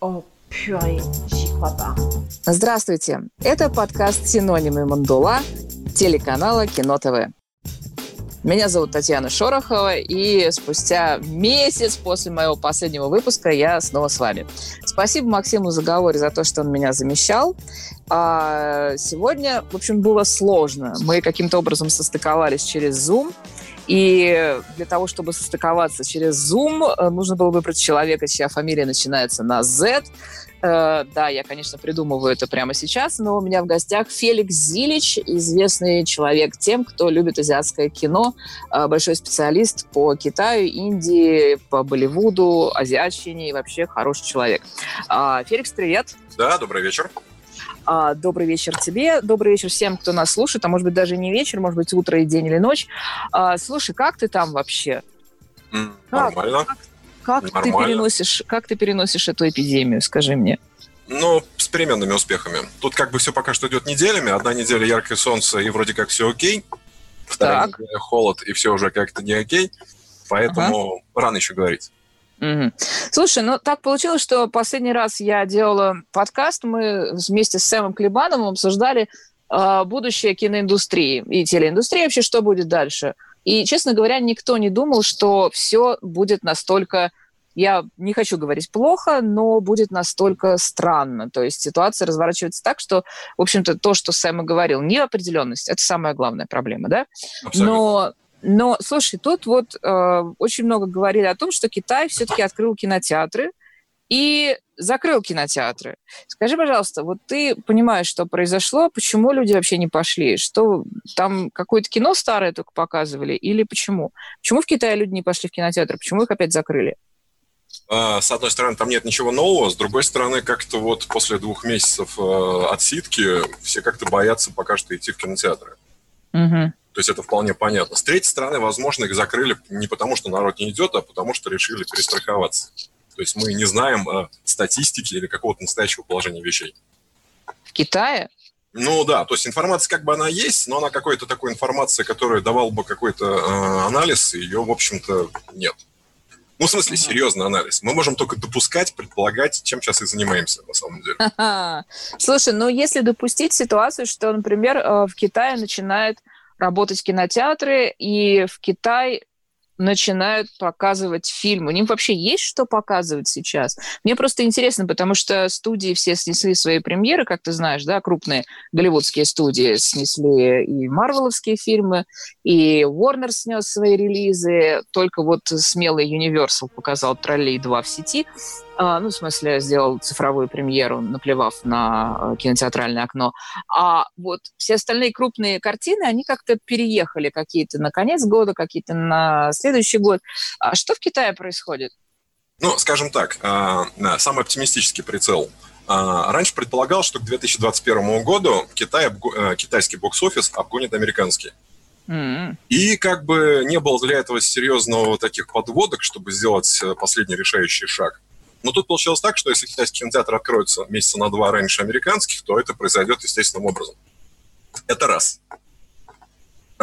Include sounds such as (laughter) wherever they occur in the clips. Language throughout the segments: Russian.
О, purée. Здравствуйте! Это подкаст «Синонимы Мандула» телеканала Кино ТВ. Меня зовут Татьяна Шорохова, и спустя месяц после моего последнего выпуска я снова с вами. Спасибо Максиму Заговоре за то, что он меня замещал. А сегодня, в общем, было сложно. Мы каким-то образом состыковались через Zoom, и для того, чтобы состыковаться через Zoom, э, нужно было выбрать человека, чья фамилия начинается на Z. Э, да, я, конечно, придумываю это прямо сейчас, но у меня в гостях Феликс Зилич, известный человек тем, кто любит азиатское кино, э, большой специалист по Китаю, Индии, по Болливуду, азиатчине и вообще хороший человек. А, Феликс, привет. Да, добрый вечер. А, добрый вечер тебе, добрый вечер всем, кто нас слушает, а может быть даже не вечер, может быть утро и день или ночь. А, слушай, как ты там вообще? Нормально. Как, как ты Нормально. переносишь, как ты переносишь эту эпидемию? Скажи мне. Ну, с переменными успехами. Тут как бы все пока что идет неделями. Одна неделя яркое солнце, и вроде как все окей. Вторая Так. неделя холод, и все уже как-то не окей. Поэтому рано еще говорить. Мгм. Слушай, ну так получилось, что последний раз я делала подкаст, мы вместе с Сэмом Клебановым обсуждали э, будущее киноиндустрии и телеиндустрии вообще, что будет дальше. И, честно говоря, никто не думал, что все будет настолько, я не хочу говорить плохо, но будет настолько странно. То есть ситуация разворачивается так, что, в общем-то, то, что Сэм и говорил, неопределенность – это самая главная проблема, да? Абсолютно. Но, но, слушай, тут вот э, очень много говорили о том, что Китай все-таки открыл кинотеатры и закрыл кинотеатры. Скажи, пожалуйста, вот ты понимаешь, что произошло, почему люди вообще не пошли? Что там какое-то кино старое только показывали или почему? Почему в Китае люди не пошли в кинотеатры? Почему их опять закрыли? А, С одной стороны, там нет ничего нового, с другой стороны, как-то вот после двух месяцев э, отсидки все как-то боятся пока что идти в кинотеатры. Мгм. То есть это вполне понятно. С третьей стороны, возможно, их закрыли не потому, что народ не идет, а потому, что решили перестраховаться. То есть мы не знаем э, статистики или какого-то настоящего положения вещей. В Китае? Ну да, то есть информация как бы она есть, но она какой-то такой информации, которая давал бы какой-то э, анализ, ее, в общем-то, нет. Ну, в смысле, серьезный анализ. Мы можем только допускать, предполагать, чем сейчас и занимаемся, на самом деле. (laughs) Слушай, ну если допустить ситуацию, что, например, э, в Китае начинают работать кинотеатры, и в Китай начинают показывать фильмы. У них вообще есть что показывать сейчас? Мне просто интересно, потому что студии все снесли свои премьеры, как ты знаешь, да, крупные голливудские студии снесли и марвеловские фильмы, и Warner снес свои релизы, только вот смелый Universal показал «Троллей 2» в сети, а, ну, в смысле, сделал цифровую премьеру, наплевав на э, кинотеатральное окно. А вот все остальные крупные картины, они как-то переехали какие-то на конец года, какие-то на следующий год. А что в Китае происходит? Ну, скажем так, да, самый оптимистический прицел. Э, Раньше предполагал, что к 2021 году Китай, э, китайский бокс-офис обгонит американский. М, И как бы не было для этого серьезного таких подводок, чтобы сделать э, последний решающий шаг. Но тут получилось так, что если китайский кинотеатр откроется месяца на два раньше американских, то это произойдет естественным образом. Это раз.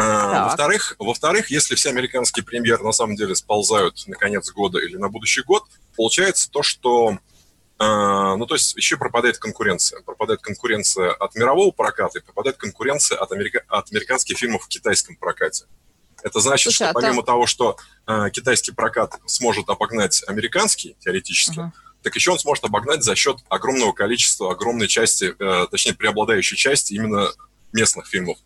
А, Так. Во-вторых, во-вторых, если все американские премьеры на самом деле сползают на конец года или на будущий год, получается то, что а, ну, то есть еще пропадает конкуренция. Пропадает конкуренция от мирового проката и пропадает конкуренция от, америка- от американских фильмов в китайском прокате. Это значит, Слушай, что а там- помимо того, что а, китайский прокат сможет обогнать американский, теоретически, Ага. так еще он сможет обогнать за счет огромного количества, огромной части, э, точнее, преобладающей части именно местных фильмов.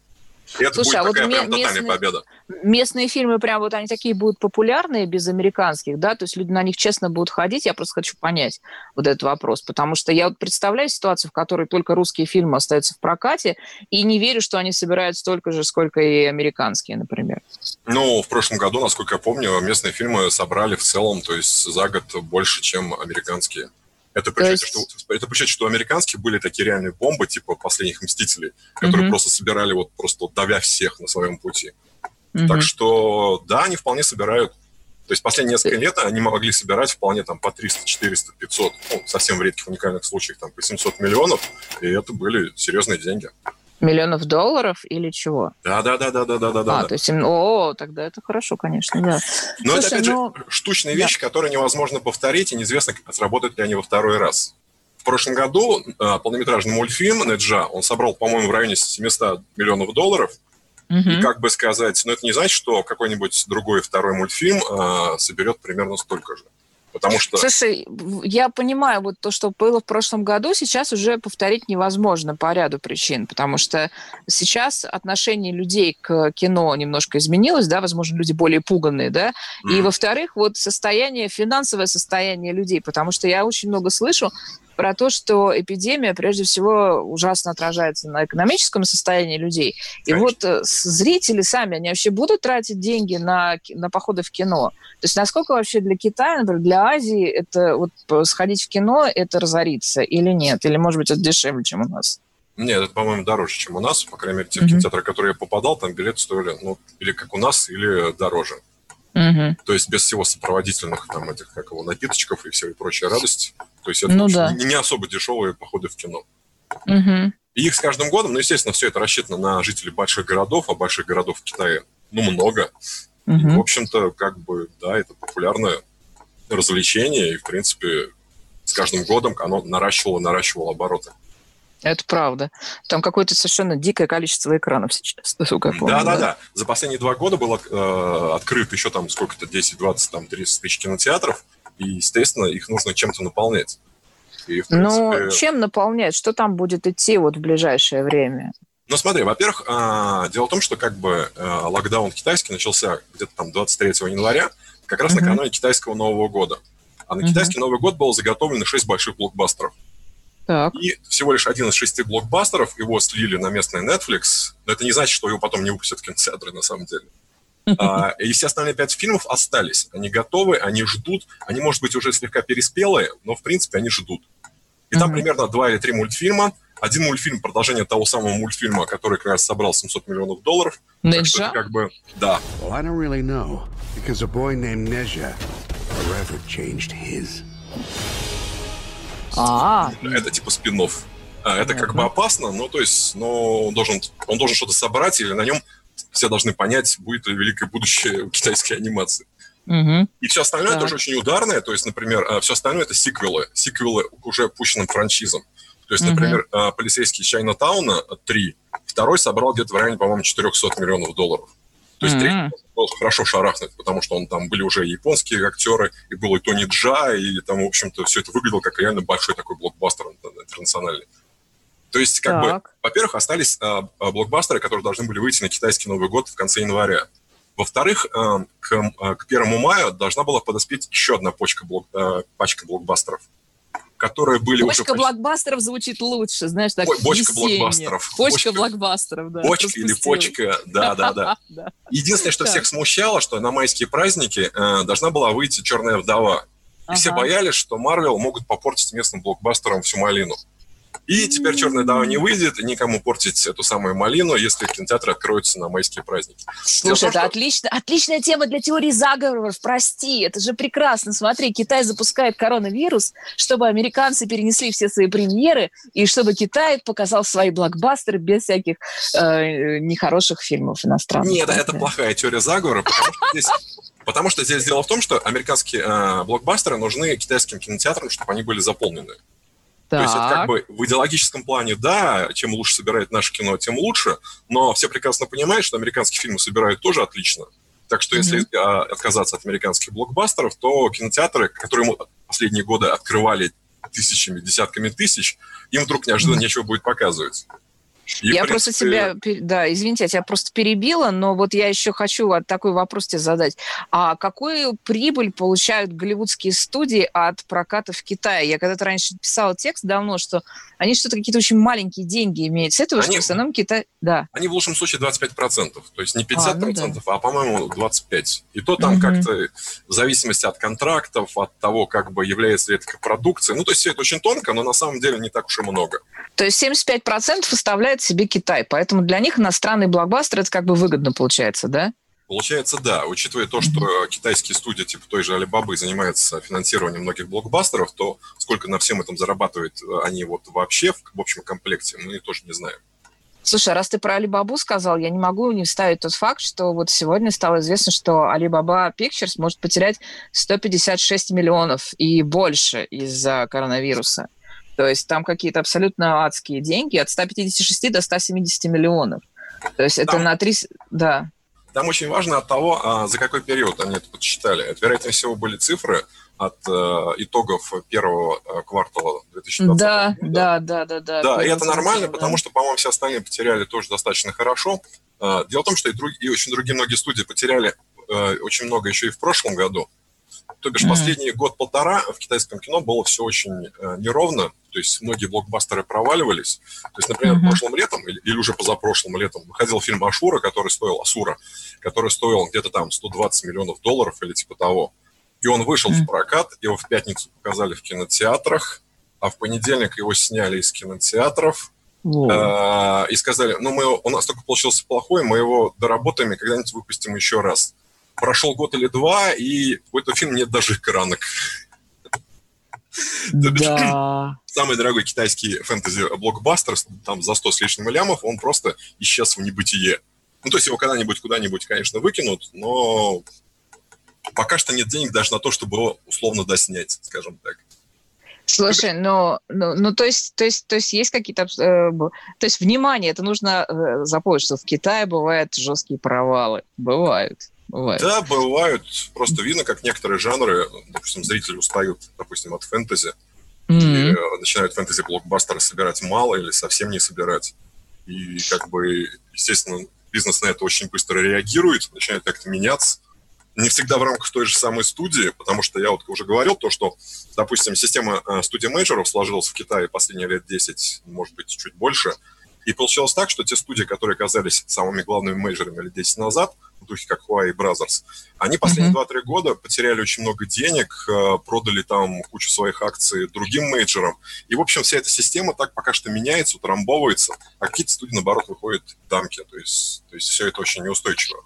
Это Слушай, а вот такая прям местные- победа. Местные фильмы прям вот они такие будут популярные без американских, да? То есть люди на них честно будут ходить. Я просто хочу понять вот этот вопрос, потому что я вот представляю ситуацию, в которой только русские фильмы остаются в прокате, и не верю, что они собирают столько же, сколько и американские, например. Ну, в прошлом году, насколько я помню, местные фильмы собрали в целом, то есть за год больше, чем американские. Это при, есть- что, это при что у американских были такие реальные бомбы, типа последних «Мстителей», которые Мгм. просто собирали вот просто давя всех на своем пути. Мгм. Так что, да, они вполне собирают. То есть последние несколько лет они могли собирать вполне там по 300, 400, 500, ну, совсем в редких уникальных случаях там по 700 миллионов, и это были серьезные деньги. Миллионов долларов или чего? Да, да, да, да, да, да, да, а, да. то есть, о, тогда это хорошо, конечно, да. Но это, Слушай, опять ну, же, штучные да. вещи, которые невозможно повторить, и неизвестно, как сработают ли они во второй раз. В прошлом году э, полнометражный мультфильм «Неджа», он собрал, по-моему, в районе 700 миллионов долларов. Угу. И как бы сказать, но это не значит, что какой-нибудь другой второй мультфильм э, соберет примерно столько же. Потому что... Слушай, я понимаю, вот то, что было в прошлом году, сейчас уже повторить невозможно по ряду причин, потому что сейчас отношение людей к кино немножко изменилось, да, возможно, люди более пуганные, да, mm. и, во-вторых, вот состояние, финансовое состояние людей, потому что я очень много слышу про то, что эпидемия прежде всего ужасно отражается на экономическом состоянии людей. И Конечно. вот э, зрители сами, они вообще будут тратить деньги на, на походы в кино? То есть насколько вообще для Китая, например, для Азии это вот сходить в кино, это разориться или нет? Или, может быть, это дешевле, чем у нас? Нет, это, по-моему, дороже, чем у нас. По крайней мере, те mm-hmm. кинотеатры, в которые я попадал, там билеты стоили, ну, или как у нас, или дороже. Угу. То есть без всего сопроводительных там этих, как его, напиточков и всей прочей радости. То есть это ну, да. не, не особо дешевые походы в кино. Угу. И их с каждым годом, ну, естественно, все это рассчитано на жителей больших городов, а больших городов в Китае, ну, много. Угу. И, в общем-то, как бы, да, это популярное развлечение, и, в принципе, с каждым годом оно наращивало, наращивало обороты. Это правда. Там какое-то совершенно дикое количество экранов сейчас, (laughs) насколько я помню. Да, да, да. За последние два года было э, открыто еще там сколько-то, 10, 20, там 30 тысяч кинотеатров, и, естественно, их нужно чем-то наполнять. И, в ну, принципе... Ну, чем наполнять? Что там будет идти вот в ближайшее время? Ну, смотри, во-первых, э, дело в том, что как бы э, локдаун китайский начался где-то там 23 января, как раз mm-hmm. накануне китайского Нового года. А на mm-hmm. китайский Новый год было заготовлено 6 больших блокбастеров. Так. И всего лишь один из шести блокбастеров, его слили на местный Netflix, но это не значит, что его потом не выпустят в кинотеатры на самом деле. А, и все остальные пять фильмов остались. Они готовы, они ждут. Они, может быть, уже слегка переспелые, но, в принципе, они ждут. И там примерно два или три мультфильма. Один мультфильм, продолжение того самого мультфильма, который как раз собрал 700 миллионов долларов. Так что это как бы, да. Well, I don't really know, because a boy named Nezha forever changed his. А, это типа спинов. А, это как бы опасно, но то есть, но он должен, он должен что-то собрать, или на нем все должны понять, будет ли великое будущее китайской анимации. Угу. И все остальное так. тоже очень ударное. То есть, например, а, все остальное это сиквелы. Сиквелы уже пущенным франшизам. То есть, угу. например, полицейский Чайна-тауна 3, второй собрал где-то в районе, по-моему, 400 миллионов долларов. То есть mm-hmm. третий хорошо шарахнуть, потому что он там были уже японские актеры, и был и Тони Джа, и там, в общем-то, все это выглядело как реально большой такой блокбастер интернациональный. То есть, как так. бы, во-первых, остались а, блокбастеры, которые должны были выйти на китайский Новый год в конце января. Во-вторых, а, к, а, к 1 мая должна была подоспеть еще одна почка блок, а, пачка блокбастеров которые были Бочка уже... блокбастеров звучит лучше, знаешь, так Бочка блокбастеров. Бочка, бочка блокбастеров, да. Бочка или почка, да, да, да. (laughs) Единственное, что всех смущало, что на майские праздники э, должна была выйти «Черная вдова». И все боялись, что Марвел могут попортить местным блокбастером всю малину. И теперь «Черная дава» не выйдет, и никому портить эту самую малину, если кинотеатры откроются на майские праздники. Слушай, это отлично, отличная тема для теории заговоров, прости, это же прекрасно. Смотри, Китай запускает коронавирус, чтобы американцы перенесли все свои премьеры, и чтобы Китай показал свои блокбастеры без всяких э, нехороших фильмов иностранных. Нет, это плохая теория заговора, потому что здесь Потому что здесь дело в том, что американские э, блокбастеры нужны китайским кинотеатрам, чтобы они были заполнены. Так. То есть это как бы в идеологическом плане, да, чем лучше собирает наше кино, тем лучше, но все прекрасно понимают, что американские фильмы собирают тоже отлично. Так что если mm-hmm. отказаться от американских блокбастеров, то кинотеатры, которые мы последние годы открывали тысячами, десятками тысяч, им вдруг неожиданно mm-hmm. нечего будет показывать. Я просто тебя, да, извините, я тебя просто перебила, но вот я еще хочу такой вопрос тебе задать. А какую прибыль получают голливудские студии от проката в Китае? Я когда-то раньше писала текст давно, что они что-то какие-то очень маленькие деньги имеют с этого, они, что в основном Китай... Да. Они в лучшем случае 25%, то есть не 50%, а, ну да. а по-моему, 25%. И то там угу. как-то в зависимости от контрактов, от того, как бы является ли это продукция, ну, то есть все это очень тонко, но на самом деле не так уж и много. То есть 75% составляет себе Китай, поэтому для них иностранный блокбастер это как бы выгодно получается, да? Получается, да. Учитывая то, что китайские студии типа той же Алибабы занимаются финансированием многих блокбастеров, то сколько на всем этом зарабатывают они вот вообще в, в общем комплекте, мы тоже не знаем. Слушай, раз ты про Алибабу сказал, я не могу не вставить тот факт, что вот сегодня стало известно, что Alibaba Pictures может потерять 156 миллионов и больше из-за коронавируса. То есть там какие-то абсолютно адские деньги от 156 до 170 миллионов. То есть это там, на три... Да. Там очень важно от того, а, за какой период они это подсчитали. Это, вероятнее всего, были цифры от э, итогов первого э, квартала 2020 да, года. Да, да, да, да. Да, и это нормально, да. потому что, по-моему, все остальные потеряли тоже достаточно хорошо. Э, дело в том, что и, друг, и очень другие многие студии потеряли э, очень много еще и в прошлом году. То бишь, mm-hmm. последний год-полтора в китайском кино было все очень э, неровно, то есть многие блокбастеры проваливались. То есть, например, mm-hmm. прошлым летом, или, или уже позапрошлым летом, выходил фильм «Ашура», который стоил, «Асура», который стоил где-то там 120 миллионов долларов или типа того. И он вышел mm-hmm. в прокат, его в пятницу показали в кинотеатрах, а в понедельник его сняли из кинотеатров. Э, и сказали, ну, мы, у нас только получился плохой, мы его доработаем и когда-нибудь выпустим еще раз. Прошел год или два, и у этого фильма нет даже экранок. Да. Самый дорогой китайский фэнтези-блокбастер, там за 100 с лишним лямов, он просто исчез в небытие. Ну, то есть его когда-нибудь куда-нибудь, конечно, выкинут, но пока что нет денег даже на то, чтобы его условно доснять, скажем так. Слушай, ну, ну, ну то есть, то есть, то есть есть какие-то, э, то есть внимание, это нужно э, запомнить, что в Китае бывают жесткие провалы, бывают. Бывает. Да, бывают. Просто видно, как некоторые жанры, допустим, зрители устают, допустим, от фэнтези, mm-hmm. и э, начинают фэнтези-блокбастеры собирать мало или совсем не собирать. И как бы, естественно, бизнес на это очень быстро реагирует, начинает как-то меняться. Не всегда в рамках той же самой студии, потому что я вот уже говорил то, что, допустим, система э, студии менеджеров сложилась в Китае последние лет 10, может быть, чуть больше. И получилось так, что те студии, которые оказались самыми главными менеджерами лет 10 назад, духе как Huawei Brothers, они последние mm-hmm. 2-3 года потеряли очень много денег, э, продали там кучу своих акций другим менеджерам. И, в общем, вся эта система так пока что меняется, утрамбовывается, а какие-то студии, наоборот, выходят в дамки. То есть, то есть все это очень неустойчиво.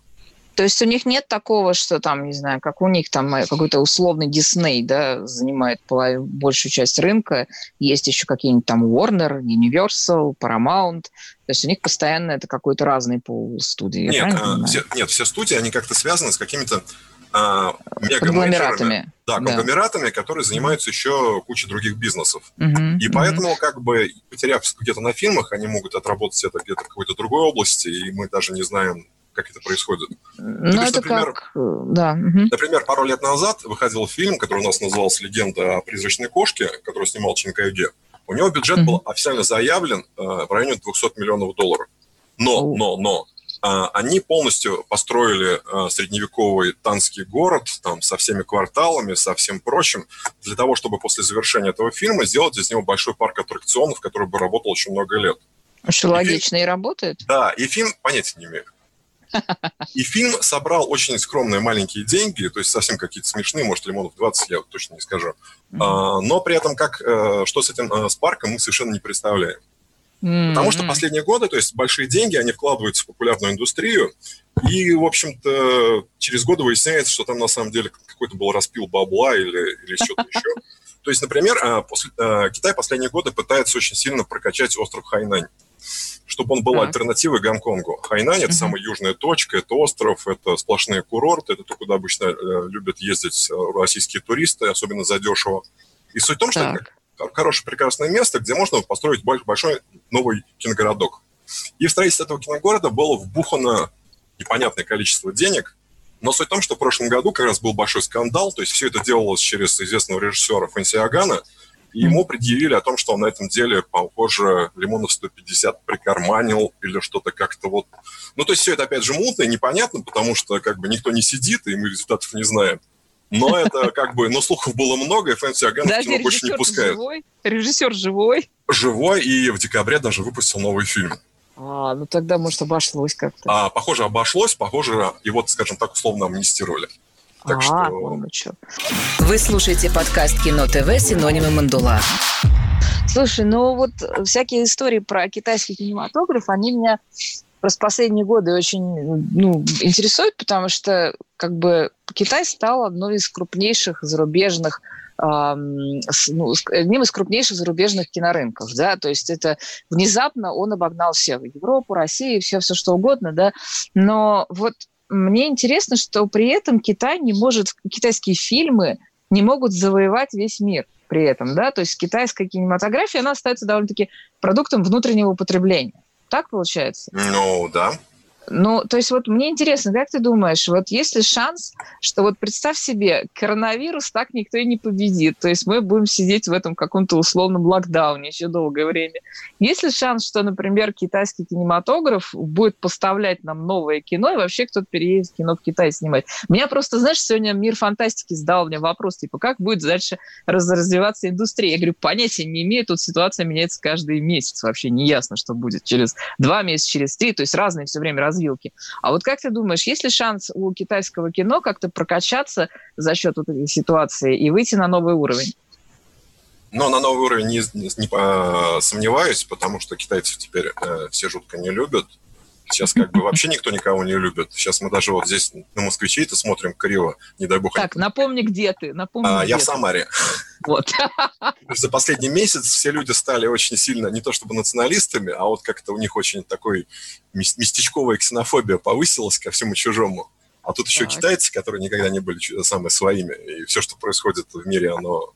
То есть у них нет такого, что там, не знаю, как у них там э, какой-то условный Дисней, да, занимает большую часть рынка. Есть еще какие-нибудь там Warner, Universal, Paramount. То есть у них постоянно это какой-то разный пол студии. Нет, а, все, нет, все студии, они как-то связаны с какими-то а, конгломератами. Да, конгломератами, да. которые занимаются еще кучей других бизнесов. Угу, и поэтому, угу. как бы, потеряв где-то на фильмах, они могут отработать это где-то в какой-то другой области, и мы даже не знаем, как это происходит. Ну, это например, как... Да. Например, пару лет назад выходил фильм, который у нас назывался «Легенда о призрачной кошке», который снимал Чин Кайге. У него бюджет был официально заявлен э, в районе 200 миллионов долларов. Но, но, но, э, они полностью построили э, средневековый танский город там, со всеми кварталами, со всем прочим, для того, чтобы после завершения этого фильма сделать из него большой парк аттракционов, который бы работал очень много лет. Что и логично фильм, и работает? Да, и фильм, понятия не имею. И фильм собрал очень скромные маленькие деньги, то есть совсем какие-то смешные, может, лимонов 20, я точно не скажу. Mm-hmm. Но при этом, как, э, что с этим э, с парком, мы совершенно не представляем. Mm-hmm. Потому что последние годы, то есть большие деньги, они вкладываются в популярную индустрию, и, в общем-то, через годы выясняется, что там на самом деле какой-то был распил бабла или, или что-то (laughs) еще. То есть, например, э, после, Китай последние годы пытается очень сильно прокачать остров Хайнань чтобы он был так. альтернативой Гонконгу. Хайнань – это uh-huh. самая южная точка, это остров, это сплошные курорты, это то, куда обычно э, любят ездить э, российские туристы, особенно задешево. И суть в том, что так. это хорошее, прекрасное место, где можно построить большой новый киногородок. И в строительство этого киногорода было вбухано непонятное количество денег, но суть в том, что в прошлом году как раз был большой скандал, то есть все это делалось через известного режиссера Фэнси Агана – и ему предъявили о том, что он на этом деле, похоже, лимонов 150 прикарманил или что-то как-то вот. Ну, то есть все это, опять же, мутно и непонятно, потому что как бы никто не сидит, и мы результатов не знаем. Но это как бы, но слухов было много, и Фэнси Аган да, кино больше не пускает. Живой? Режиссер живой? Живой, и в декабре даже выпустил новый фильм. А, ну тогда, может, обошлось как-то. А, похоже, обошлось, похоже, его, скажем так, условно амнистировали. Так а, что... Ну, что. Вы слушаете подкаст Кино ТВ «Синонимы Мандула». Слушай, ну вот всякие истории про китайский кинематограф, они меня просто последние годы очень ну, интересуют, потому что как бы Китай стал одной из крупнейших зарубежных ну, одним из крупнейших зарубежных кинорынков, да, то есть это внезапно он обогнал всех, Европу, Россию, все, все что угодно, да, но вот мне интересно, что при этом Китай не может, китайские фильмы не могут завоевать весь мир при этом, да, то есть китайская кинематография, она остается довольно-таки продуктом внутреннего потребления. Так получается? Ну, да. Ну, то есть вот мне интересно, как ты думаешь, вот есть ли шанс, что вот представь себе, коронавирус так никто и не победит, то есть мы будем сидеть в этом каком-то условном локдауне еще долгое время. Есть ли шанс, что, например, китайский кинематограф будет поставлять нам новое кино, и вообще кто-то переедет кино в Китай снимать? Меня просто, знаешь, сегодня мир фантастики задал мне вопрос, типа, как будет дальше развиваться индустрия? Я говорю, понятия не имею, тут ситуация меняется каждый месяц, вообще не ясно, что будет через два месяца, через три, то есть разные все время раз развилки. А вот как ты думаешь, есть ли шанс у китайского кино как-то прокачаться за счет вот этой ситуации и выйти на новый уровень? Но на новый уровень не, не, не э, сомневаюсь, потому что китайцев теперь э, все жутко не любят. Сейчас как бы вообще никто никого не любит. Сейчас мы даже вот здесь на москвичей-то смотрим криво, не дай бог. Так, напомни, где ты. Напомни, а, где я ты. в Самаре. Вот. (laughs) За последний месяц все люди стали очень сильно, не то чтобы националистами, а вот как-то у них очень такой местечковая ксенофобия повысилась ко всему чужому. А тут еще так. китайцы, которые никогда не были самые своими. И все, что происходит в мире, оно...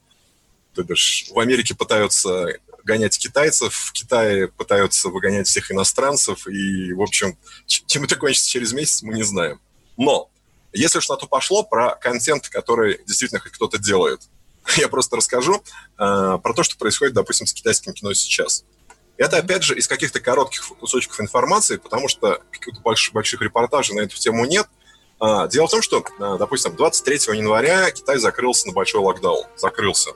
То бишь, в Америке пытаются гонять китайцев, в Китае пытаются выгонять всех иностранцев, и, в общем, чем это кончится через месяц, мы не знаем. Но, если уж на то пошло, про контент, который действительно хоть кто-то делает, (laughs) я просто расскажу э, про то, что происходит, допустим, с китайским кино сейчас. Это, опять же, из каких-то коротких кусочков информации, потому что каких-то больших, больших репортажей на эту тему нет. А, дело в том, что, э, допустим, 23 января Китай закрылся на большой локдаун. Закрылся.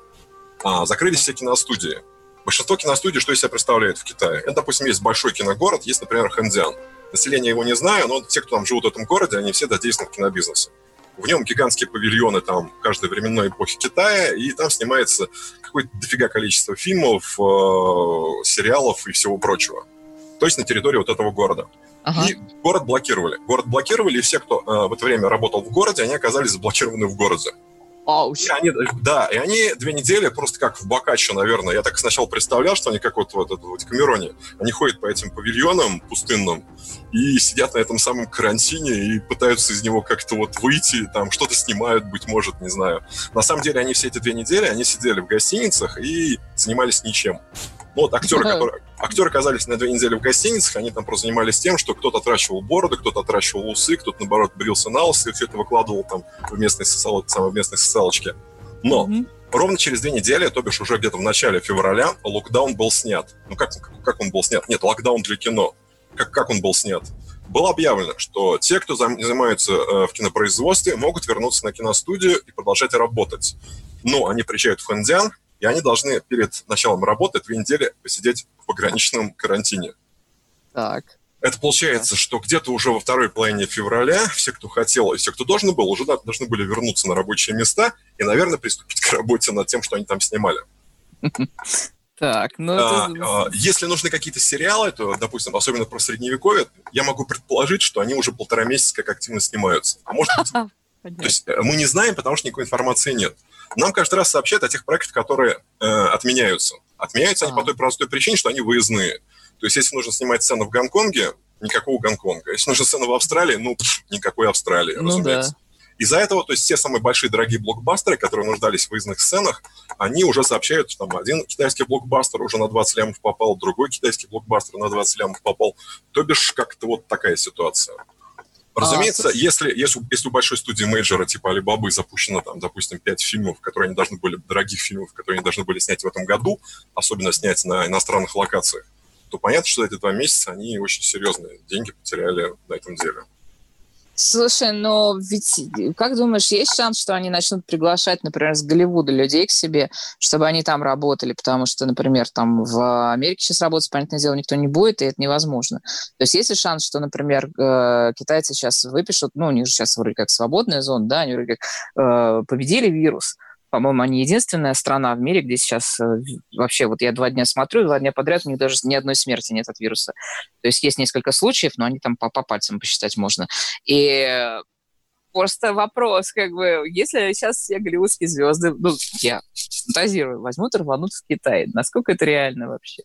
А, закрылись все киностудии. Большинство киностудий, что из себя представляет в Китае? Это, допустим, есть большой киногород, есть, например, Хэндиан. Население его не знаю, но те, кто там живут в этом городе, они все задействованы в кинобизнесе. В нем гигантские павильоны там каждой временной эпохи Китая, и там снимается какое-то дофига количество фильмов, э, сериалов и всего прочего. То есть на территории вот этого города. Ага. И город блокировали. Город блокировали, и все, кто э, в это время работал в городе, они оказались заблокированы в городе. Ауч. И они, да, и они две недели просто как в Бокаччо, наверное. Я так сначала представлял, что они как вот, вот, вот в Камероне. Они ходят по этим павильонам пустынным и сидят на этом самом карантине и пытаются из него как-то вот выйти, там что-то снимают, быть может, не знаю. На самом деле они все эти две недели, они сидели в гостиницах и занимались ничем. Ну, вот актеры, (laughs) которые, актеры оказались на две недели в гостиницах, они там просто занимались тем, что кто-то отращивал бороду, кто-то отращивал усы, кто-то, наоборот, брился на усы, и все это выкладывал там в местной, социал... в местной социалочке. Но mm-hmm. ровно через две недели, то бишь уже где-то в начале февраля, локдаун был снят. Ну, как, как он был снят? Нет, локдаун для кино. Как, как он был снят? Было объявлено, что те, кто занимаются э, в кинопроизводстве, могут вернуться на киностудию и продолжать работать. Но они приезжают в Хэндиан, и они должны перед началом работы две недели посидеть в пограничном карантине. Так. Это получается, что где-то уже во второй половине февраля все, кто хотел и все, кто должен был, уже должны были вернуться на рабочие места и, наверное, приступить к работе над тем, что они там снимали. (laughs) Так, ну а, а, Если нужны какие-то сериалы, то, допустим, особенно про средневековье, я могу предположить, что они уже полтора месяца как активно снимаются. А может быть... (laughs) То есть э, мы не знаем, потому что никакой информации нет. Нам каждый раз сообщают о тех проектах, которые э, отменяются. Отменяются они по той простой причине, что они выездные. То есть, если нужно снимать сцену в Гонконге, никакого Гонконга. Если нужна сцена в Австралии, ну, пфф, никакой Австралии, ну, разумеется. Да. Из-за этого, то есть все самые большие дорогие блокбастеры, которые нуждались в выездных сценах, они уже сообщают, что там один китайский блокбастер уже на 20 лямов попал, другой китайский блокбастер на 20 лямов попал. То бишь, как-то вот такая ситуация. Разумеется, а, если, если, если у большой студии мейджора типа Алибабы запущено там, допустим, пять фильмов, которые они должны были, дорогих фильмов, которые они должны были снять в этом году, особенно снять на иностранных локациях, то понятно, что эти два месяца они очень серьезные деньги потеряли на этом деле. Слушай, но ведь, как думаешь, есть шанс, что они начнут приглашать, например, с Голливуда людей к себе, чтобы они там работали? Потому что, например, там в Америке сейчас работать, понятное дело, никто не будет, и это невозможно. То есть есть ли шанс, что, например, э, китайцы сейчас выпишут, ну, у них же сейчас вроде как свободная зона, да, они вроде как э, победили вирус, по-моему, они единственная страна в мире, где сейчас э, вообще, вот я два дня смотрю, два дня подряд, у них даже ни одной смерти нет от вируса. То есть есть несколько случаев, но они там по, по пальцам посчитать можно. И просто вопрос, как бы, если сейчас все голливудские звезды, ну, я фантазирую, возьмут и рванут в Китай, насколько это реально вообще?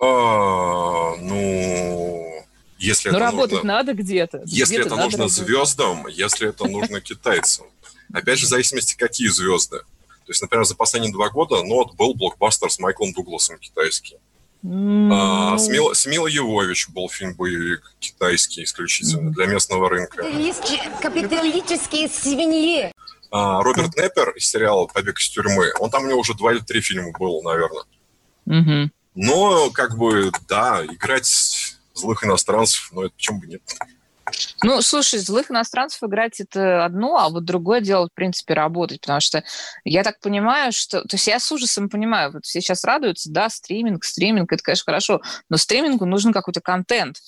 А, ну, если Но это работать нужно, надо где-то. Если где это нужно работать. звездам, если это нужно китайцам. Опять же, в зависимости, какие звезды. То есть, например, за последние два года, вот был блокбастер с Майклом Дугласом китайский. А, с, Мил, с Милой Йовович был фильм-боевик китайский исключительно для местного рынка. Капиталистические свиньи. А, Роберт Неппер из сериала «Побег из тюрьмы», он там у него уже два или три фильма был, наверное. Мгм. Но, как бы, да, играть злых иностранцев, ну, это почему бы нет. Ну, слушай, злых иностранцев играть это одно, а вот другое дело, в принципе, работать, потому что я так понимаю, что... То есть я с ужасом понимаю, вот все сейчас радуются, да, стриминг, стриминг, это, конечно, хорошо, но стримингу нужен какой-то контент.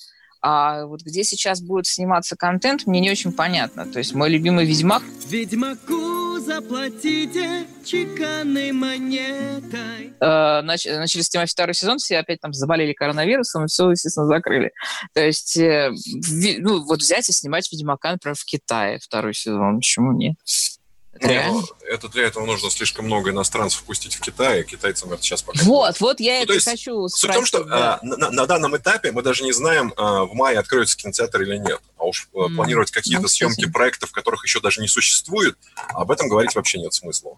А вот где сейчас будет сниматься контент, мне не очень понятно. То есть мой любимый «Ведьмак» Ведьмаку заплатите чеканной монетой. э, нач- начали снимать второй сезон, все опять там заболели коронавирусом, и все, естественно, закрыли. То есть, э, ну, вот взять и снимать «Ведьмака», например, в Китае второй сезон, почему нет? Реально? это для этого нужно слишком много иностранцев пустить в Китай, и китайцам это сейчас пока... Вот, вот я Ну, это есть хочу Суть в том, что спросить, да. а, на, на данном этапе мы даже не знаем, а, в мае откроется кинотеатр или нет. А уж а, М, планировать какие-то ну, съемки проектов, которых еще даже не существует, об этом говорить вообще нет смысла.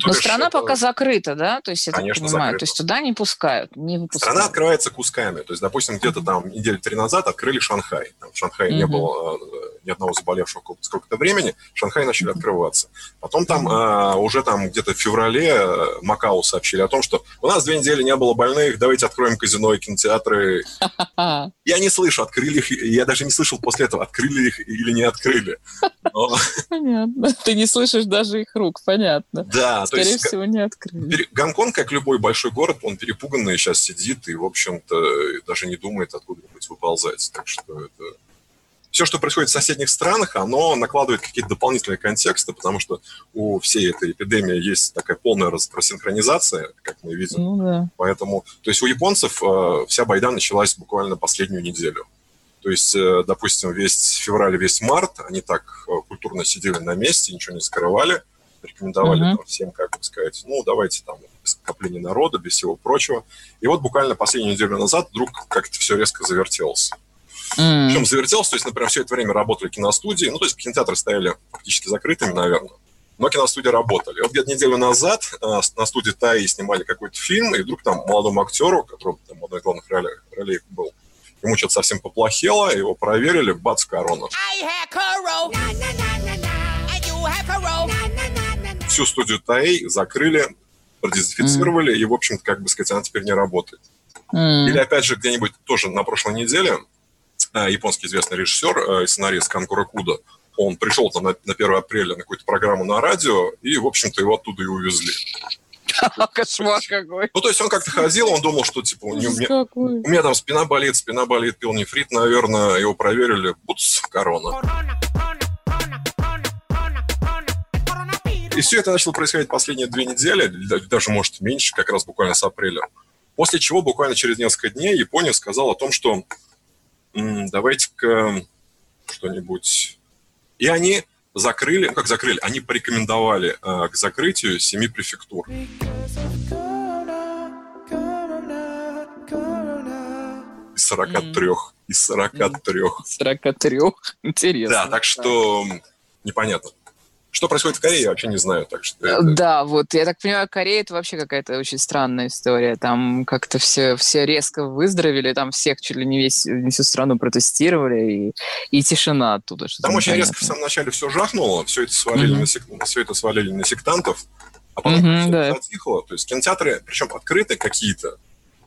То Но страна это- пока закрыта, да? То есть я так Конечно, понимаю. закрыта. То есть туда не пускают, не выпускают. Страна открывается кусками. То есть, допустим, где-то там недели три назад открыли Шанхай. Там в Шанхае не Мгм. было э, ни одного заболевшего сколько- сколько-то времени. Шанхай начали открываться. Потом там э, уже там где-то в феврале э, Макао сообщили о том, что у нас две недели не было больных, давайте откроем казино и кинотеатры. (laughs) Я не слышу, открыли их, я даже не слышал после этого, открыли их или не открыли. Но, понятно. (laughs) Ты не слышишь даже их рук, понятно. да, то Скорее есть всего, не открыли. Гонконг, как любой большой город, он перепуганный сейчас сидит и, в общем-то, даже не думает откуда-нибудь выползать. Так что это... Все, что происходит в соседних странах, оно накладывает какие-то дополнительные контексты, потому что у всей этой эпидемии есть такая полная рас- рассинхронизация, как мы видим. Ну да. Поэтому, то есть у японцев э, вся байда началась буквально последнюю неделю. То есть, э, допустим, весь февраль, весь март они так э, культурно сидели на месте, ничего не скрывали, рекомендовали Мгм. там всем, как бы сказать, ну, давайте там без скопления народа, без всего прочего. И вот буквально последнюю неделю назад вдруг как-то все резко завертелось. М. Причем завертелось, то есть, например, все это время работали киностудии, ну, то есть кинотеатры стояли фактически закрытыми, наверное, но киностудии работали. Вот где-то неделю назад э, на студии Таи снимали какой-то фильм, и вдруг там молодому актеру, который там в одной из главных ролей, ролей был, ему что-то совсем поплохело, его проверили, бац, корона. Всю студию Таи закрыли, продезинфицировали, и, в общем-то, как бы сказать, она теперь не работает. М. Или, опять же, где-нибудь тоже на прошлой неделе э, японский известный режиссер э, и сценарист Канкура Куда, он пришел там на, на 1 апреля на какую-то программу на радио, и, в общем-то, его оттуда и увезли. (laughs) Кошмар какой. Ну, то есть он как-то ходил, он думал, что, типа, у, не- у Ужас меня, у меня там спина болит, спина болит, пил нефрит, наверное, его проверили, буц, корона. И все это начало происходить последние две недели, даже, может, меньше, как раз буквально с апреля. После чего буквально через несколько дней Япония сказала о том, что давайте-ка что-нибудь... И они закрыли, ну как закрыли, они порекомендовали э, к закрытию семи префектур. Из 43. Из 43. 43. Интересно. Да, так что непонятно. Что происходит в Корее, я вообще не знаю. Так что это- Да, вот, я так понимаю, Корея это вообще какая-то очень странная история. Там как-то все, все резко выздоровели, там всех чуть ли не, весь, не всю страну протестировали, и, и тишина оттуда. Там очень резко в самом начале все жахнуло, все это свалили, Мгм. на, сек- все это свалили на сектантов, а потом всё да. затихло. То есть кинотеатры, причем открыты какие-то.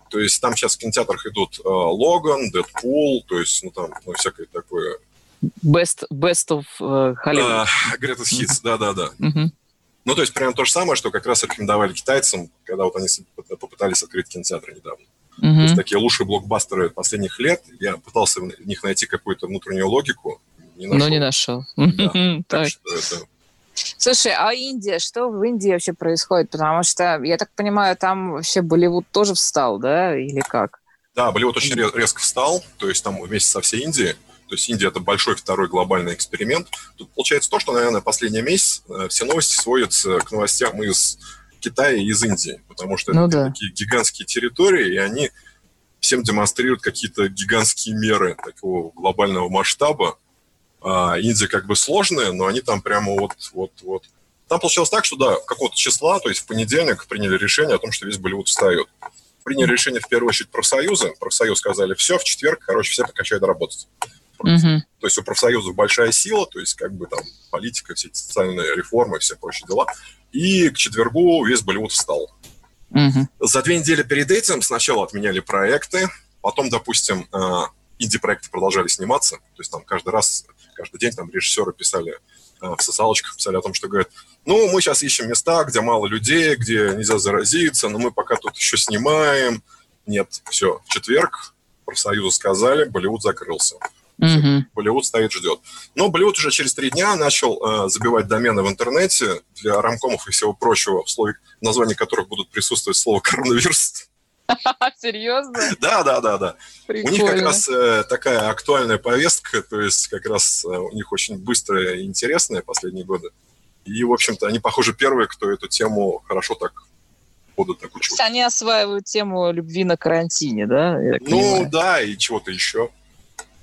То есть там сейчас в кинотеатрах идут э, Логан, Дэдпул, то есть, ну там, ну, всякое такое. Best, best of э, Hollywood. А, Greatest Hits, да-да-да. Ну, то есть прям то же самое, что как раз рекомендовали китайцам, когда вот они попытались открыть кинотеатры недавно. То Мгм. есть такие лучшие блокбастеры последних лет. Я пытался в них найти какую-то внутреннюю логику, не нашел. Но не нашел. Да. Так. Так что это... (laughs) Слушай, а Индия, что в Индии вообще происходит? Потому что, я так понимаю, там вообще Болливуд тоже встал, да, или как? Да, Болливуд очень ре- резко встал, то есть там вместе со всей Индией. То есть Индия – это большой второй глобальный эксперимент. Тут получается то, что, наверное, последний месяц э, все новости сводятся к новостям из Китая и из Индии, потому что Ну это да. такие гигантские территории, и они всем демонстрируют какие-то гигантские меры такого глобального масштаба. А Индия как бы сложная, но они там прямо вот, вот, вот Там получилось так, что да, какого-то числа, то есть в понедельник приняли решение о том, что весь Болливуд встает. Приняли решение в первую очередь профсоюзы. Профсоюз сказали, все, в четверг, короче, все прекращают работать. Мгм. То есть у профсоюзов большая сила, то есть как бы там политика, все эти социальные реформы, все прочие дела. И к четвергу весь Болливуд встал. Мгм. За две недели перед этим сначала отменяли проекты, потом, допустим, э, инди-проекты продолжали сниматься, то есть там каждый раз, каждый день там режиссеры писали э, в социалочках, писали о том, что говорят, ну, мы сейчас ищем места, где мало людей, где нельзя заразиться, но мы пока тут еще снимаем. Нет, все, в четверг профсоюзы сказали, Болливуд закрылся. Мгм. Болливуд стоит, ждет. Но Болливуд уже через три дня начал э, забивать домены в интернете для рамкомов и всего прочего, в, слове, в названии которых будут присутствовать слово коронавирус. (laughs) Серьезно? Да, да, да, да. У них как раз э, такая актуальная повестка, то есть как раз э, у них очень быстрая и интересная последние годы. И, в общем-то, они, похоже, первые, кто эту тему хорошо так будут так учить. они осваивают тему любви на карантине, да? Ну, понимаю? да, и чего-то еще.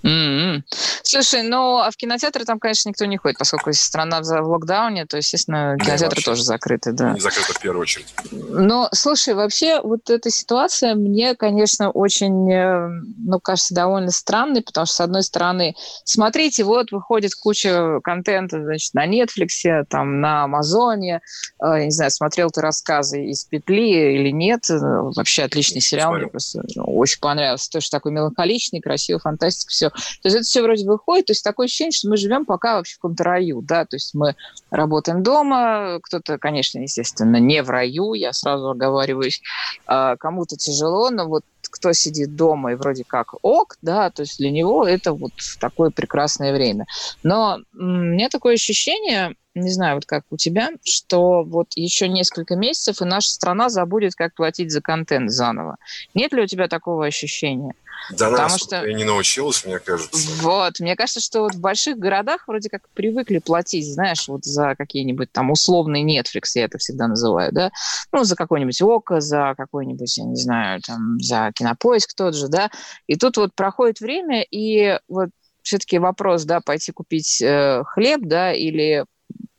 М-м. Слушай, ну а в кинотеатры там, конечно, никто не ходит, поскольку страна в в локдауне, то, естественно, кинотеатры вообще. тоже закрыты, да. Не закрыто в первую очередь. Но, слушай, вообще вот эта ситуация мне, конечно, очень, э, ну, кажется, довольно странной, потому что, с одной стороны, смотрите, вот выходит куча контента, значит, на Netflix, там, на Амазоне, э, я не знаю, смотрел ты рассказы из «Петли» или нет, э, вообще отличный сериал, мне Смотрел. просто ну, очень понравился, тоже такой меланхоличный, красивый, фантастика, все. То есть это все вроде выходит, то есть такое ощущение, что мы живем пока вообще в каком-то раю, да, то есть мы работаем дома, кто-то, конечно, естественно, не в раю, я сразу оговариваюсь, а, кому-то тяжело, но вот кто сидит дома и вроде как ок, да, то есть для него это вот такое прекрасное время. Но у меня такое ощущение, не знаю, вот как у тебя, что вот еще несколько месяцев, и наша страна забудет, как платить за контент заново. Нет ли у тебя такого ощущения? Да Потому нас что- и не научилась, мне кажется. Вот, мне кажется, что вот в больших городах вроде как привыкли платить, знаешь, вот за какие-нибудь там условный Netflix, я это всегда называю, да, ну, за какой-нибудь ОКО, за какой-нибудь, я не знаю, там, за Кинопоиск тот же, да, и тут вот проходит время, и вот все-таки вопрос, да, пойти купить э, хлеб, да, или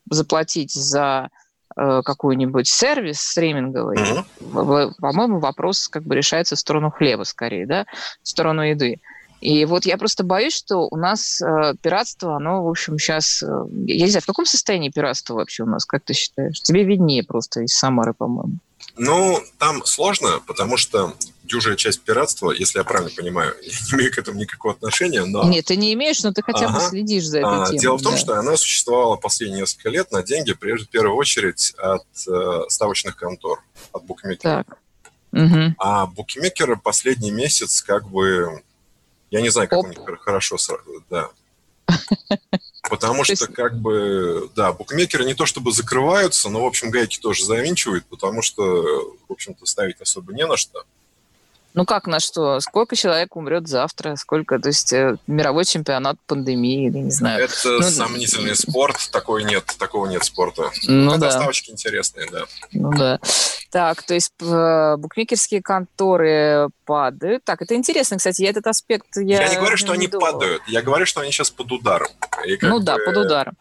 заплатить за какой-нибудь сервис стриминговый, в- по-моему, вопрос как бы решается в сторону хлеба скорее, да, в сторону еды. И вот я просто боюсь, что у нас э, пиратство, оно, в общем, сейчас... я не знаю, в каком состоянии пиратство вообще у нас, как ты считаешь? Тебе виднее просто из Самары, по-моему. Ну, там сложно, потому что дюжая часть пиратства, если я правильно понимаю, (laughs) я не имею к этому никакого отношения, но Нет, ты не имеешь, но ты хотя бы Ага. следишь за этой а, темой. дело в том, да. что она существовала последние несколько лет на деньги, прежде в первую очередь, от э, ставочных контор, от букмекеров. Так. Мгм. А букмекеры последний месяц как бы... Я не знаю, как Оп. у них хор- хорошо... Да. (laughs) Потому То что, есть- как бы, да, букмекеры не то чтобы закрываются, но, в общем, гайки тоже завинчивают, потому что, в общем-то, ставить особо не на что. Ну как на что? Сколько человек умрет завтра? Сколько? То есть э, мировой чемпионат пандемии, или не знаю. Это Ну, сомнительный спорт, такой нет, такого нет спорта. Ну Хотя да. ставочки интересные, да. Ну да. Так, то есть э, букмекерские конторы падают. Так, это интересно, кстати, я этот аспект... Я, Я, не говорю, что они думала. падают, я говорю, что они сейчас под ударом. И как Ну да, бы под ударом.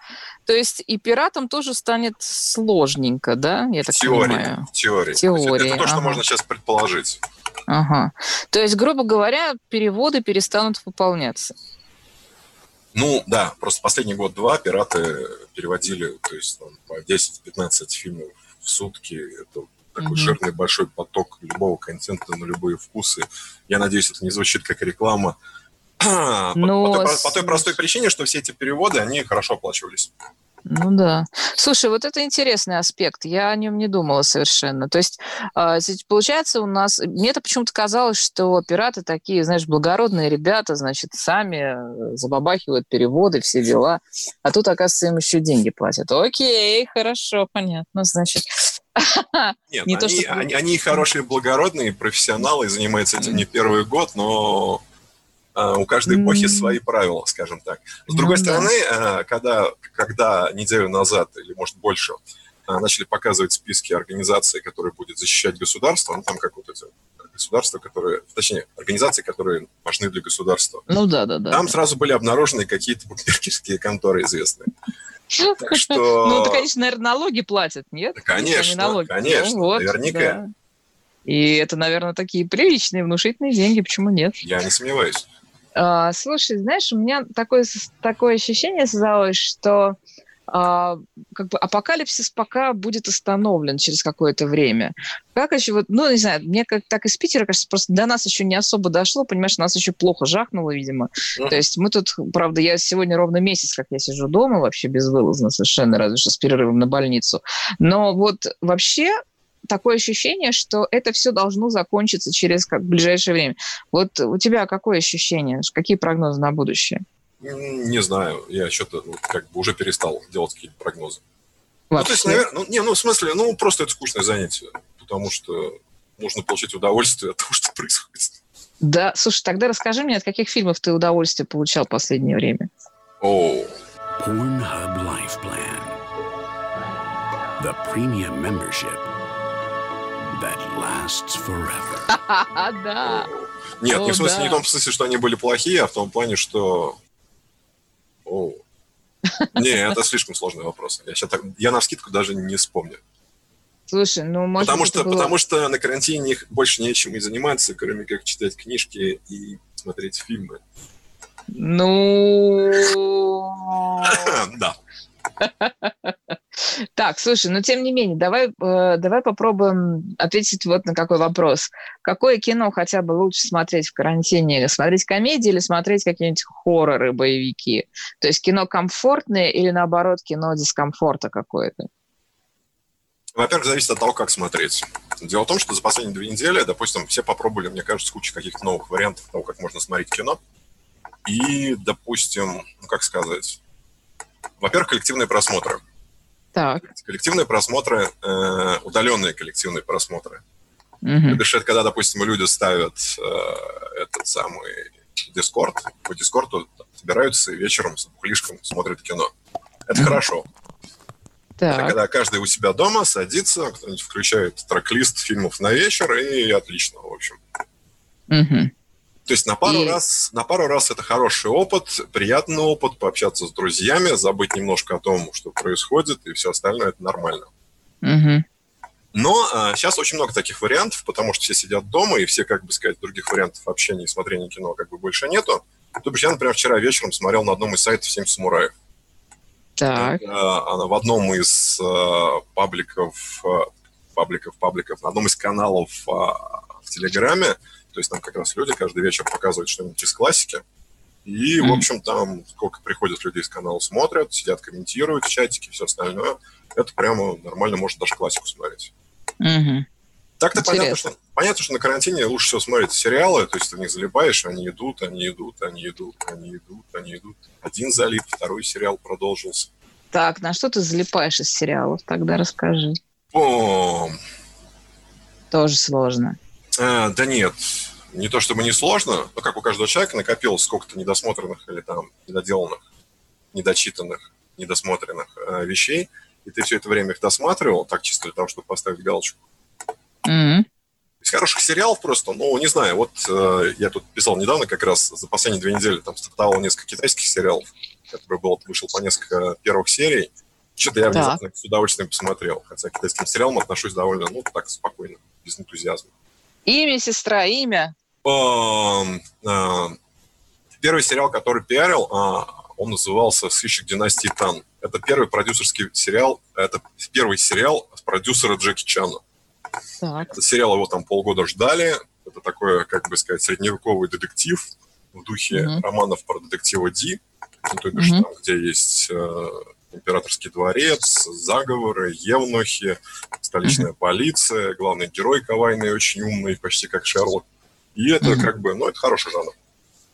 То есть и пиратам тоже станет сложненько, да, я так теории, понимаю? То есть это то, что ага. можно сейчас предположить. Ага. То есть, грубо говоря, переводы перестанут выполняться. Ну, да, просто последний год-два пираты переводили, то есть там, по 10-15 фильмов в сутки. Это такой Мгм. жирный большой поток любого контента на любые вкусы. Я надеюсь, это не звучит как реклама. По- Ну, по, той, по той простой причине, что все эти переводы, они хорошо оплачивались. Ну да. Слушай, вот это интересный аспект. Я о нем не думала совершенно. То есть, а, получается, у нас... Мне это почему-то казалось, что пираты такие, знаешь, благородные ребята, значит, сами э, забабахивают переводы, все дела. А тут, оказывается, им еще деньги платят. Окей, хорошо, понятно. Значит, (laughs) Нет, Не они, то, что- они, они хорошие, благородные, профессионалы, занимаются этим не первый год, но у каждой эпохи свои правила, скажем так. С другой Ну стороны, а, когда, когда неделю назад, или может больше, а, начали показывать списки организаций, которые будет защищать государство, ну там как вот эти государства, которые, точнее, организации, которые важны для государства. ну да, да, да. Там сразу были обнаружены какие-то букмекерские конторы известные. (laughs) Так что... Ну, это, конечно, наверное, налоги платят, нет? Да, конечно, налоги. конечно, Ну, вот, наверняка. да. И это, наверное, такие приличные, внушительные деньги, почему нет? Я не сомневаюсь. А, слушай, знаешь, у меня такое, такое ощущение создалось, что а, как бы апокалипсис пока будет остановлен через какое-то время. Как еще вот, ну, не знаю, мне как так из Питера, кажется, просто до нас еще не особо дошло, понимаешь, нас еще плохо жахнуло, видимо. Мгм. То есть мы тут, правда, я сегодня ровно месяц, как я сижу дома, вообще безвылазно совершенно, разве что с перерывом на больницу. Но вот вообще такое ощущение, что это все должно закончиться через как ближайшее время. Вот у тебя какое ощущение? Какие прогнозы на будущее? Не знаю, я что-то вот как бы уже перестал делать какие-то прогнозы. Ну, то есть, Вообще? наверное, ну, не, ну, в смысле, ну, просто это скучное занятие, потому что нужно получить удовольствие от (laughs) того, что происходит. Да, слушай, тогда расскажи мне, от каких фильмов ты удовольствие получал в последнее время? О, Pornhub Life Plan. The premium membership that lasts forever. (laughs) Да. нет, О, не в смысле, да. не в том смысле, что они были плохие, а в том плане, что... О. Не, это слишком сложный вопрос. Я, сейчас так, я на скидку даже не вспомню. Слушай, ну, может потому, быть, что, это было- потому что на карантине их больше нечем и заниматься, кроме как читать книжки и смотреть фильмы. Ну... (laughs) Да. (laughs) Так, слушай, но тем не менее, давай, э, давай попробуем ответить вот на какой вопрос. Какое кино хотя бы лучше смотреть в карантине? Смотреть комедии или смотреть какие-нибудь хорроры, боевики? То есть кино комфортное или, наоборот, кино дискомфорта какое-то? Во-первых, зависит от того, как смотреть. Дело в том, что за последние две недели, допустим, все попробовали, мне кажется, кучу каких-то новых вариантов того, как можно смотреть кино. И, допустим, ну как сказать, во-первых, коллективные просмотры. Так. Коллективные просмотры, э, удаленные коллективные просмотры. Мгм. То бишь, это когда, допустим, люди ставят э, этот самый Дискорд, по Дискорду собираются и вечером с бухлишком смотрят кино. Это Мгм. хорошо. Это Так. когда каждый у себя дома садится, кто-нибудь включает трек-лист фильмов на вечер, и отлично, в общем. Мгм. То есть на пару, И- раз, на пару раз это хороший опыт, приятный опыт, пообщаться с друзьями, забыть немножко о том, что происходит, и все остальное это нормально. Мгм. Но сейчас очень много таких вариантов, потому что все сидят дома, и все, как бы сказать, других вариантов общения и смотрения кино как бы больше нету. То бишь я, например, вчера вечером смотрел на одном из сайтов «Семь самураев». Так. Э, она в одном из э, пабликов, э, пабликов, пабликов, на одном из каналов э, в Телеграме, то есть там как раз люди каждый вечер показывают что-нибудь из классики. И, в Мгм. общем, там сколько приходят людей из канала, смотрят, сидят, комментируют в чатике, все остальное. Это прямо нормально, можно даже классику смотреть. Мгм. Так-то понятно что, понятно, что на карантине лучше всего смотреть сериалы, то есть ты в них залипаешь, они идут, они идут, они идут, они идут, они идут. Один залип, второй сериал продолжился. Так, на что ты залипаешь из сериалов? Тогда расскажи. Бом! Тоже сложно. Э, да нет, не то чтобы не сложно, но как у каждого человека накопилось сколько-то недосмотренных или там недоделанных, недочитанных, недосмотренных э, вещей, и ты все это время их досматривал, так чисто для того, чтобы поставить галочку. Мгм. Из хороших сериалов просто, ну, не знаю, вот э, я тут писал недавно как раз, за последние две недели там стартовало несколько китайских сериалов, который был, вышел по несколько первых серий. Что-то я внезапно с удовольствием посмотрел, хотя к китайским сериалам отношусь довольно, ну, так, спокойно, без энтузиазма. Имя, сестра, имя. Эм, э, Первый сериал, который пиарил, а, он назывался «Сыщик династии Тан». Это первый продюсерский сериал, это первый сериал с продюсера Джеки Чана. Так. Этот сериал его там полгода ждали. Это такой, как бы сказать, средневековый детектив в духе Мгм. романов про детектива Ди. Ну, то бишь, Мгм. там, где есть э, императорский дворец, заговоры, евнухи, столичная полиция, главный герой кавайный, очень умный, почти как Шерлок. И это Мгм. как бы, ну, это хороший жанр.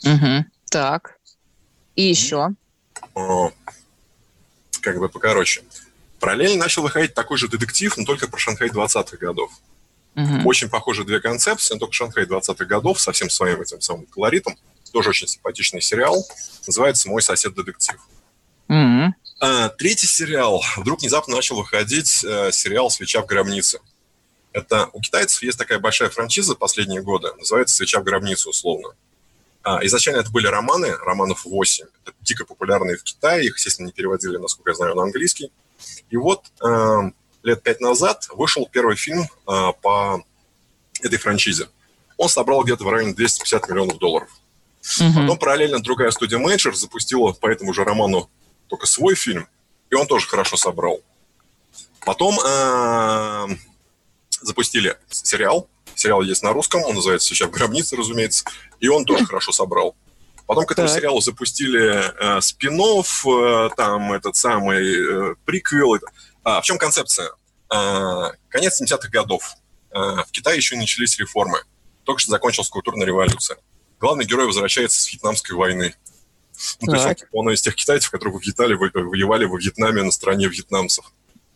Мгм. Так. И еще. О, как бы покороче. Параллельно начал выходить такой же детектив, но только про Шанхай 20-х годов. Мгм. Очень похожи две концепции, но только Шанхай 20-х годов со всем своим этим самым колоритом. Тоже очень симпатичный сериал. Называется «Мой сосед-детектив». Мгм. А, третий сериал. Вдруг внезапно начал выходить э, сериал «Свеча в гробнице». Это у китайцев есть такая большая франшиза последние годы, называется «Свеча в гробницу» условно. А, изначально это были романы, романов 8. Это дико популярные в Китае, их, естественно, не переводили, насколько я знаю, на английский. И вот э, лет пять назад вышел первый фильм э, по этой франшизе. Он собрал где-то в районе 250 миллионов долларов. Мгм. Потом параллельно другая студия Major запустила по этому же роману только свой фильм, и он тоже хорошо собрал. Потом э, запустили сериал. Сериал есть на русском, он называется «Сейчас в гробнице», разумеется, и он тоже хорошо собрал. Потом к этому Так. сериалу запустили э, спин там этот самый э, приквел. А, в чем концепция? А, конец 70-х годов. А, в Китае еще начались реформы. Только что закончилась культурная революция. Главный герой возвращается с Вьетнамской войны. Ну, то есть он, Так. он из тех китайцев, которые во Вьетнале во- воевали во Вьетнаме на стороне вьетнамцев.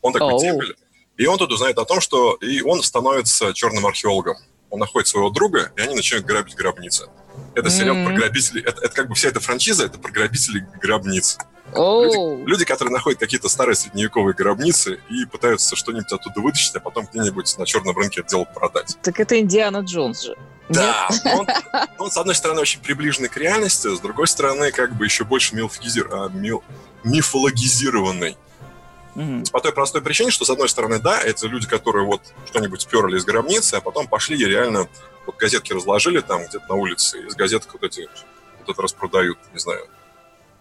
Он такой Оу. темпель. И он тут узнает о том, что и он становится черным археологом. Он находит своего друга, и они начинают грабить гробницы. Это сериал М. про грабителей. Это, это как бы вся эта франшиза, это про грабителей гробниц. Оу. Люди, люди, которые находят какие-то старые средневековые гробницы и пытаются что-нибудь оттуда вытащить, а потом где-нибудь на черном рынке это дело продать. Так это Индиана Джонс же. Да, он, он, с одной стороны, очень приближенный к реальности, с другой стороны, как бы еще больше мифологизир- а, мил- мифологизированный. Мгм. По той простой причине, что, с одной стороны, да, это люди, которые вот что-нибудь сперли из гробницы, а потом пошли и реально вот газетки разложили там где-то на улице, из газеток вот эти вот это распродают, не знаю,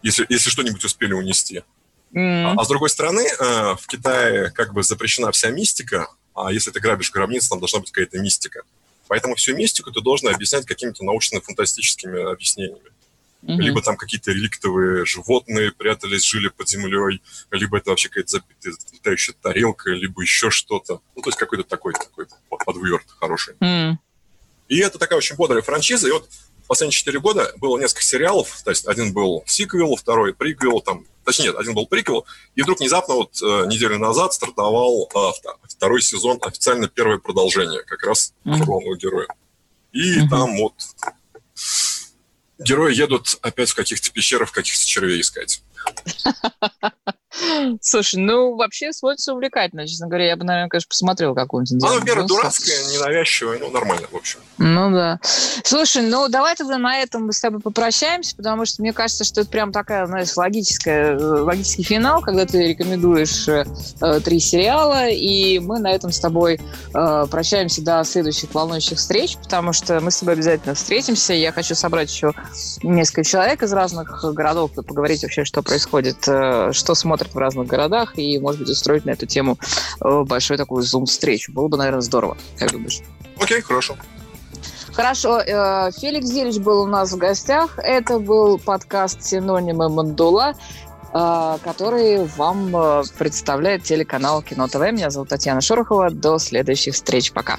если, если что-нибудь успели унести. М. А, а с другой стороны, э, в Китае как бы запрещена вся мистика, а если ты грабишь гробницу, там должна быть какая-то мистика. Поэтому всю мистику ты должен объяснять какими-то научно-фантастическими объяснениями. Мгм. Либо там какие-то реликтовые животные прятались, жили под землей, либо это вообще какая-то забитая летающая тарелка, либо еще что-то. Ну, то есть какой-то такой, такой под- подверт хороший. М. И это такая очень бодрая франшиза. И вот последние четыре года было несколько сериалов. То есть один был сиквел, второй приквел, там, точнее, нет, один был приквел. И вдруг внезапно вот э, неделю назад стартовал вто- второй сезон, официально первое продолжение, как раз главного героя. И Мгм. там вот герои едут опять в каких-то пещерах, каких-то червей искать. (laughs) Слушай, ну вообще смотрится увлекательно, честно говоря. Я бы, наверное, конечно, посмотрел какую-нибудь Оно, Индиану во-первых, Джонса. дурацкое, ненавязчивое, ну, нормально, в общем. Ну да. Слушай, ну давай тогда на этом мы с тобой попрощаемся, потому что мне кажется, что это прям такая, знаешь, логическая, э, логический финал, когда ты рекомендуешь э, э, три сериала, и мы на этом с тобой э, прощаемся до следующих волнующих встреч, потому что мы с тобой обязательно встретимся. Я хочу собрать еще несколько человек из разных городов и поговорить вообще, что происходит, э, что смотрят в разных городах, и, может быть, устроить на эту тему э, большую такую зум-встречу. Было бы, наверное, здорово. Как думаешь? Окей, хорошо. Хорошо, э, Феликс Зилич был у нас в гостях. Это был подкаст «Синонимы Мандула», э, который вам представляет телеканал Кино ТВ. Меня зовут Татьяна Шорохова. До следующих встреч. Пока.